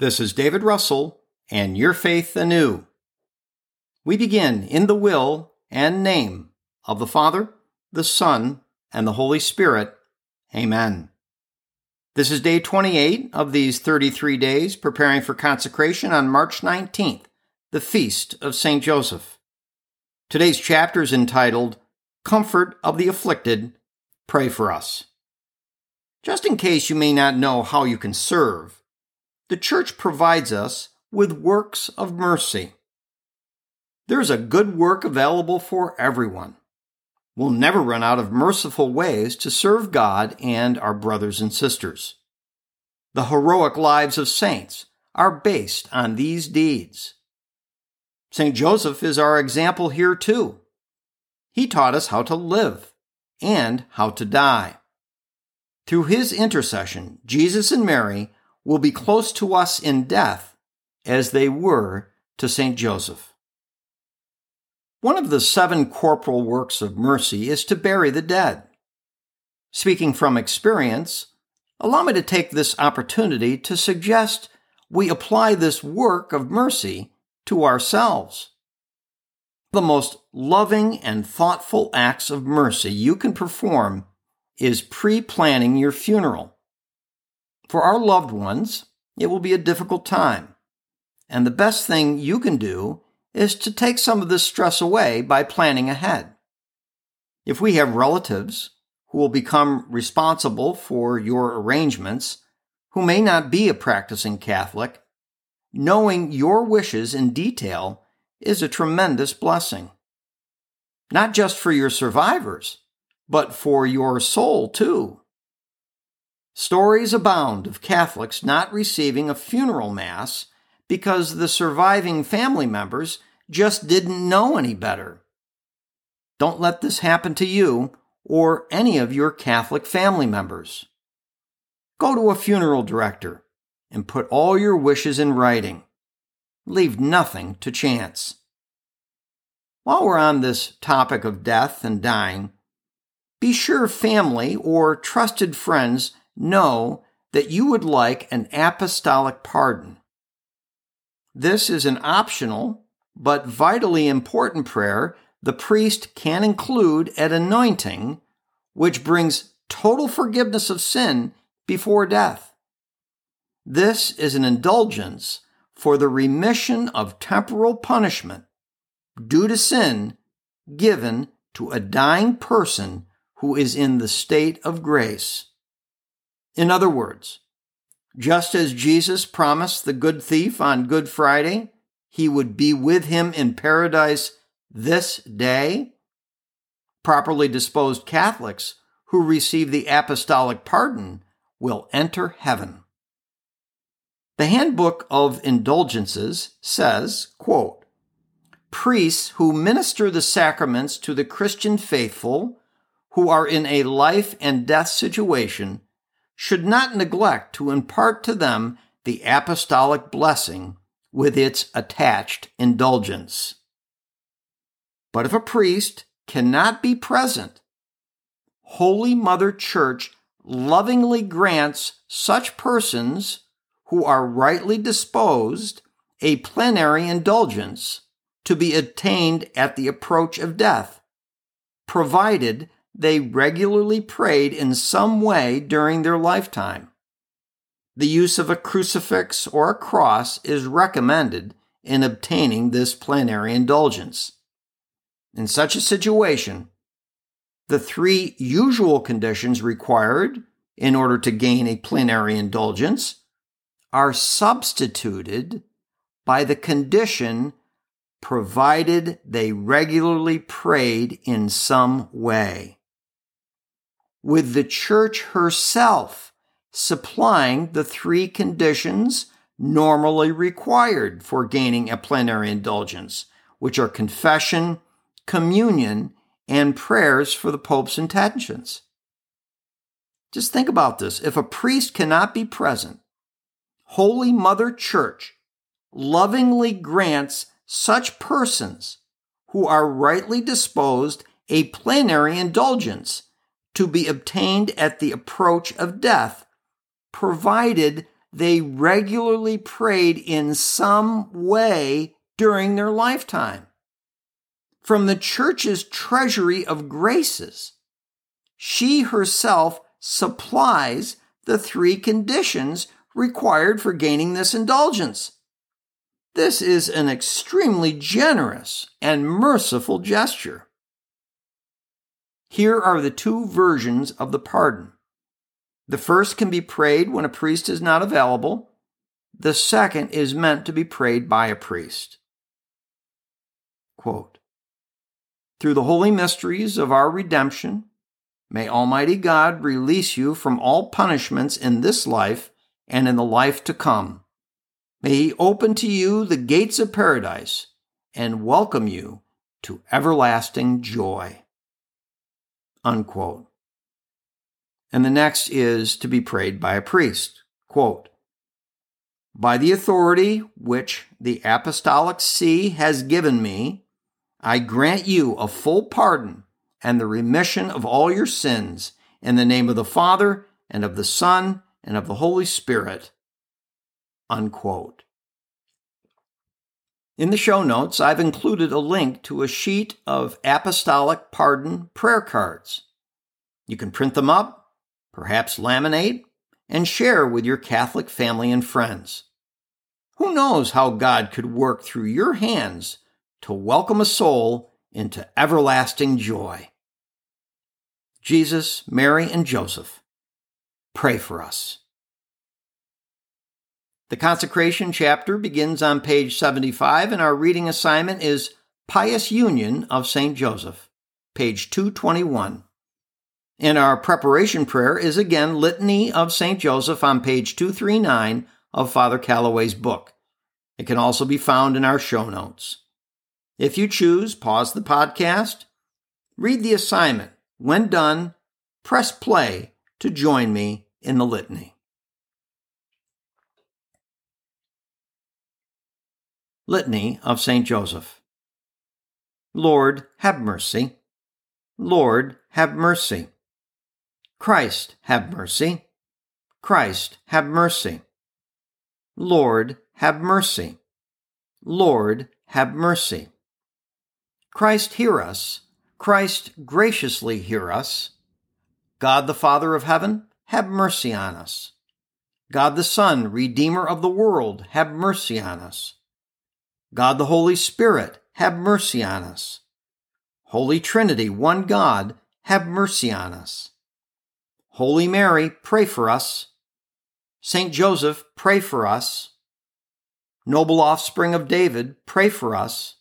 This is David Russell and Your Faith Anew. We begin in the will and name of the Father, the Son, and the Holy Spirit. Amen. This is day 28 of these 33 days preparing for consecration on March 19th, the feast of St. Joseph. Today's chapter is entitled Comfort of the Afflicted. Pray for us. Just in case you may not know how you can serve, the Church provides us with works of mercy. There's a good work available for everyone. We'll never run out of merciful ways to serve God and our brothers and sisters. The heroic lives of saints are based on these deeds. St. Joseph is our example here too. He taught us how to live and how to die. Through his intercession, Jesus and Mary will be close to us in death as they were to St. Joseph. One of the seven corporal works of mercy is to bury the dead. Speaking from experience, allow me to take this opportunity to suggest we apply this work of mercy to ourselves. The most loving and thoughtful acts of mercy you can perform is pre planning your funeral. For our loved ones, it will be a difficult time, and the best thing you can do is to take some of this stress away by planning ahead. If we have relatives who will become responsible for your arrangements, who may not be a practicing Catholic, knowing your wishes in detail is a tremendous blessing. Not just for your survivors, but for your soul too. Stories abound of Catholics not receiving a funeral mass because the surviving family members just didn't know any better. Don't let this happen to you or any of your Catholic family members. Go to a funeral director and put all your wishes in writing. Leave nothing to chance. While we're on this topic of death and dying, be sure family or trusted friends know that you would like an apostolic pardon. This is an optional but vitally important prayer the priest can include at anointing, which brings total forgiveness of sin before death. This is an indulgence for the remission of temporal punishment due to sin given to a dying person who is in the state of grace. In other words, just as Jesus promised the good thief on Good Friday he would be with him in paradise this day, properly disposed Catholics who receive the apostolic pardon will enter heaven. The Handbook of Indulgences says, quote, Priests who minister the sacraments to the Christian faithful who are in a life and death situation should not neglect to impart to them the apostolic blessing with its attached indulgence. But if a priest cannot be present, Holy Mother Church lovingly grants such persons who are rightly disposed a plenary indulgence to be attained at the approach of death, provided they regularly prayed in some way during their lifetime. the use of a crucifix or a cross is recommended in obtaining this plenary indulgence. In such a situation, the three usual conditions required in order to gain a plenary indulgence are substituted by the condition provided they regularly prayed in some way. With the church herself supplying the three conditions normally required for gaining a plenary indulgence, which are confession, communion, and prayers for the Pope's intentions. Just think about this. If a priest cannot be present, Holy Mother Church lovingly grants such persons who are rightly disposed a plenary indulgence to be obtained at the approach of death provided they regularly prayed in some way during their lifetime. From the church's treasury of graces, she herself supplies the three conditions required for gaining this indulgence. This is an extremely generous and merciful gesture. Here are the two versions of the pardon the first can be prayed when a priest is not available. The second is meant to be prayed by a priest. Quote, Through the holy mysteries of our redemption, may Almighty God release you from all punishments in this life and in the life to come. May He open to you the gates of paradise and welcome you to everlasting joy. Unquote and the next is to be prayed by a priest. Quote, by the authority which the Apostolic See has given me, I grant you a full pardon and the remission of all your sins in the name of the Father and of the Son and of the Holy Spirit. Unquote. In the show notes, I've included a link to a sheet of apostolic pardon prayer cards. You can print them up perhaps laminate, and share with your Catholic family and friends. Who knows how God could work through your hands to welcome a soul into everlasting joy? Jesus, Mary, and Joseph, pray for us. The consecration chapter begins on page 75, and our reading assignment is Pious Union of St. Joseph, page 221. And our preparation prayer is again Litany of St. Joseph on page 239 of Father Calloway's book. It can also be found in our show notes. If you choose, pause the podcast, read the assignment. When done, press play to join me in the litany. Litany of St. Joseph. Lord, have mercy. Lord, have mercy. Christ, have mercy. Christ, have mercy. Lord, have mercy. Lord, have mercy. Christ, hear us. Christ, graciously hear us. God the Father of heaven, have mercy on us. God the Son, Redeemer of the world, have mercy on us. God the Holy Spirit, have mercy on us. Holy Trinity, one God, have mercy on us. Holy Mary, pray for us. Saint Joseph, pray for us. Noble offspring of David, pray for us.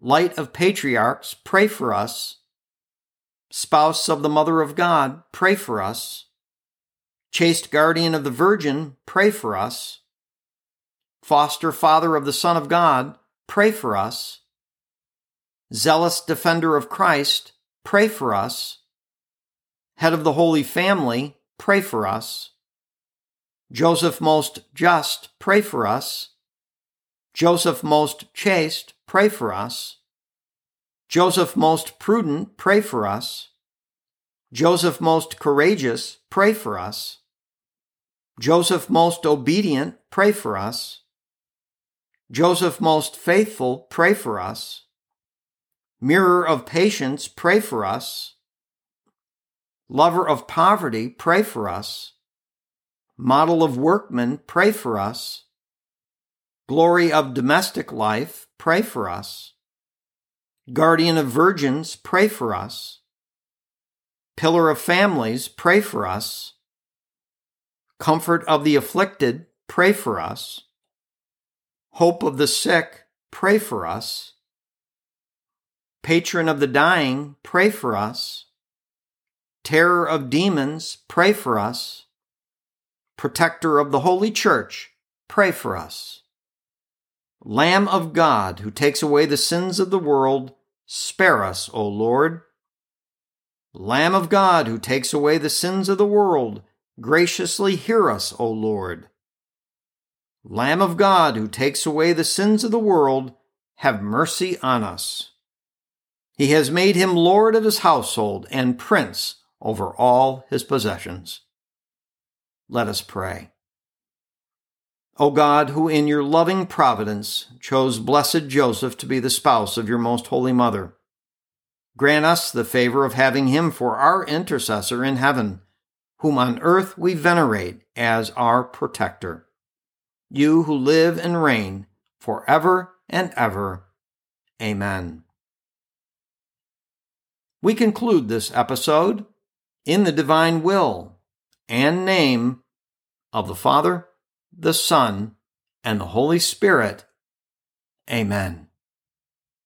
Light of patriarchs, pray for us. Spouse of the Mother of God, pray for us. Chaste guardian of the Virgin, pray for us. Foster father of the Son of God, pray for us. Zealous defender of Christ, pray for us head of the Holy Family, pray for us. Joseph most just, pray for us. Joseph most chaste, pray for us. Joseph most prudent, pray for us. Joseph most courageous, pray for us. Joseph most obedient, pray for us. Joseph most faithful, pray for us. Mirror of patience, pray for us lover of poverty, pray for us. model of workmen, pray for us. Glory of domestic life, pray for us. Guardian of virgins, pray for us. Pillar of families, pray for us. Comfort of the afflicted, pray for us. Hope of the sick, pray for us. Patron of the dying, pray for us. Terror of demons, pray for us. Protector of the Holy Church, pray for us. Lamb of God, who takes away the sins of the world, spare us, O Lord. Lamb of God, who takes away the sins of the world, graciously hear us, O Lord. Lamb of God, who takes away the sins of the world, have mercy on us. He has made him Lord of his household and Prince over all his possessions. Let us pray. O God, who in your loving providence chose blessed Joseph to be the spouse of your most holy mother, grant us the favor of having him for our intercessor in heaven, whom on earth we venerate as our protector. You who live and reign forever and ever. Amen. We conclude this episode in the divine will and name of the Father, the Son, and the Holy Spirit. Amen.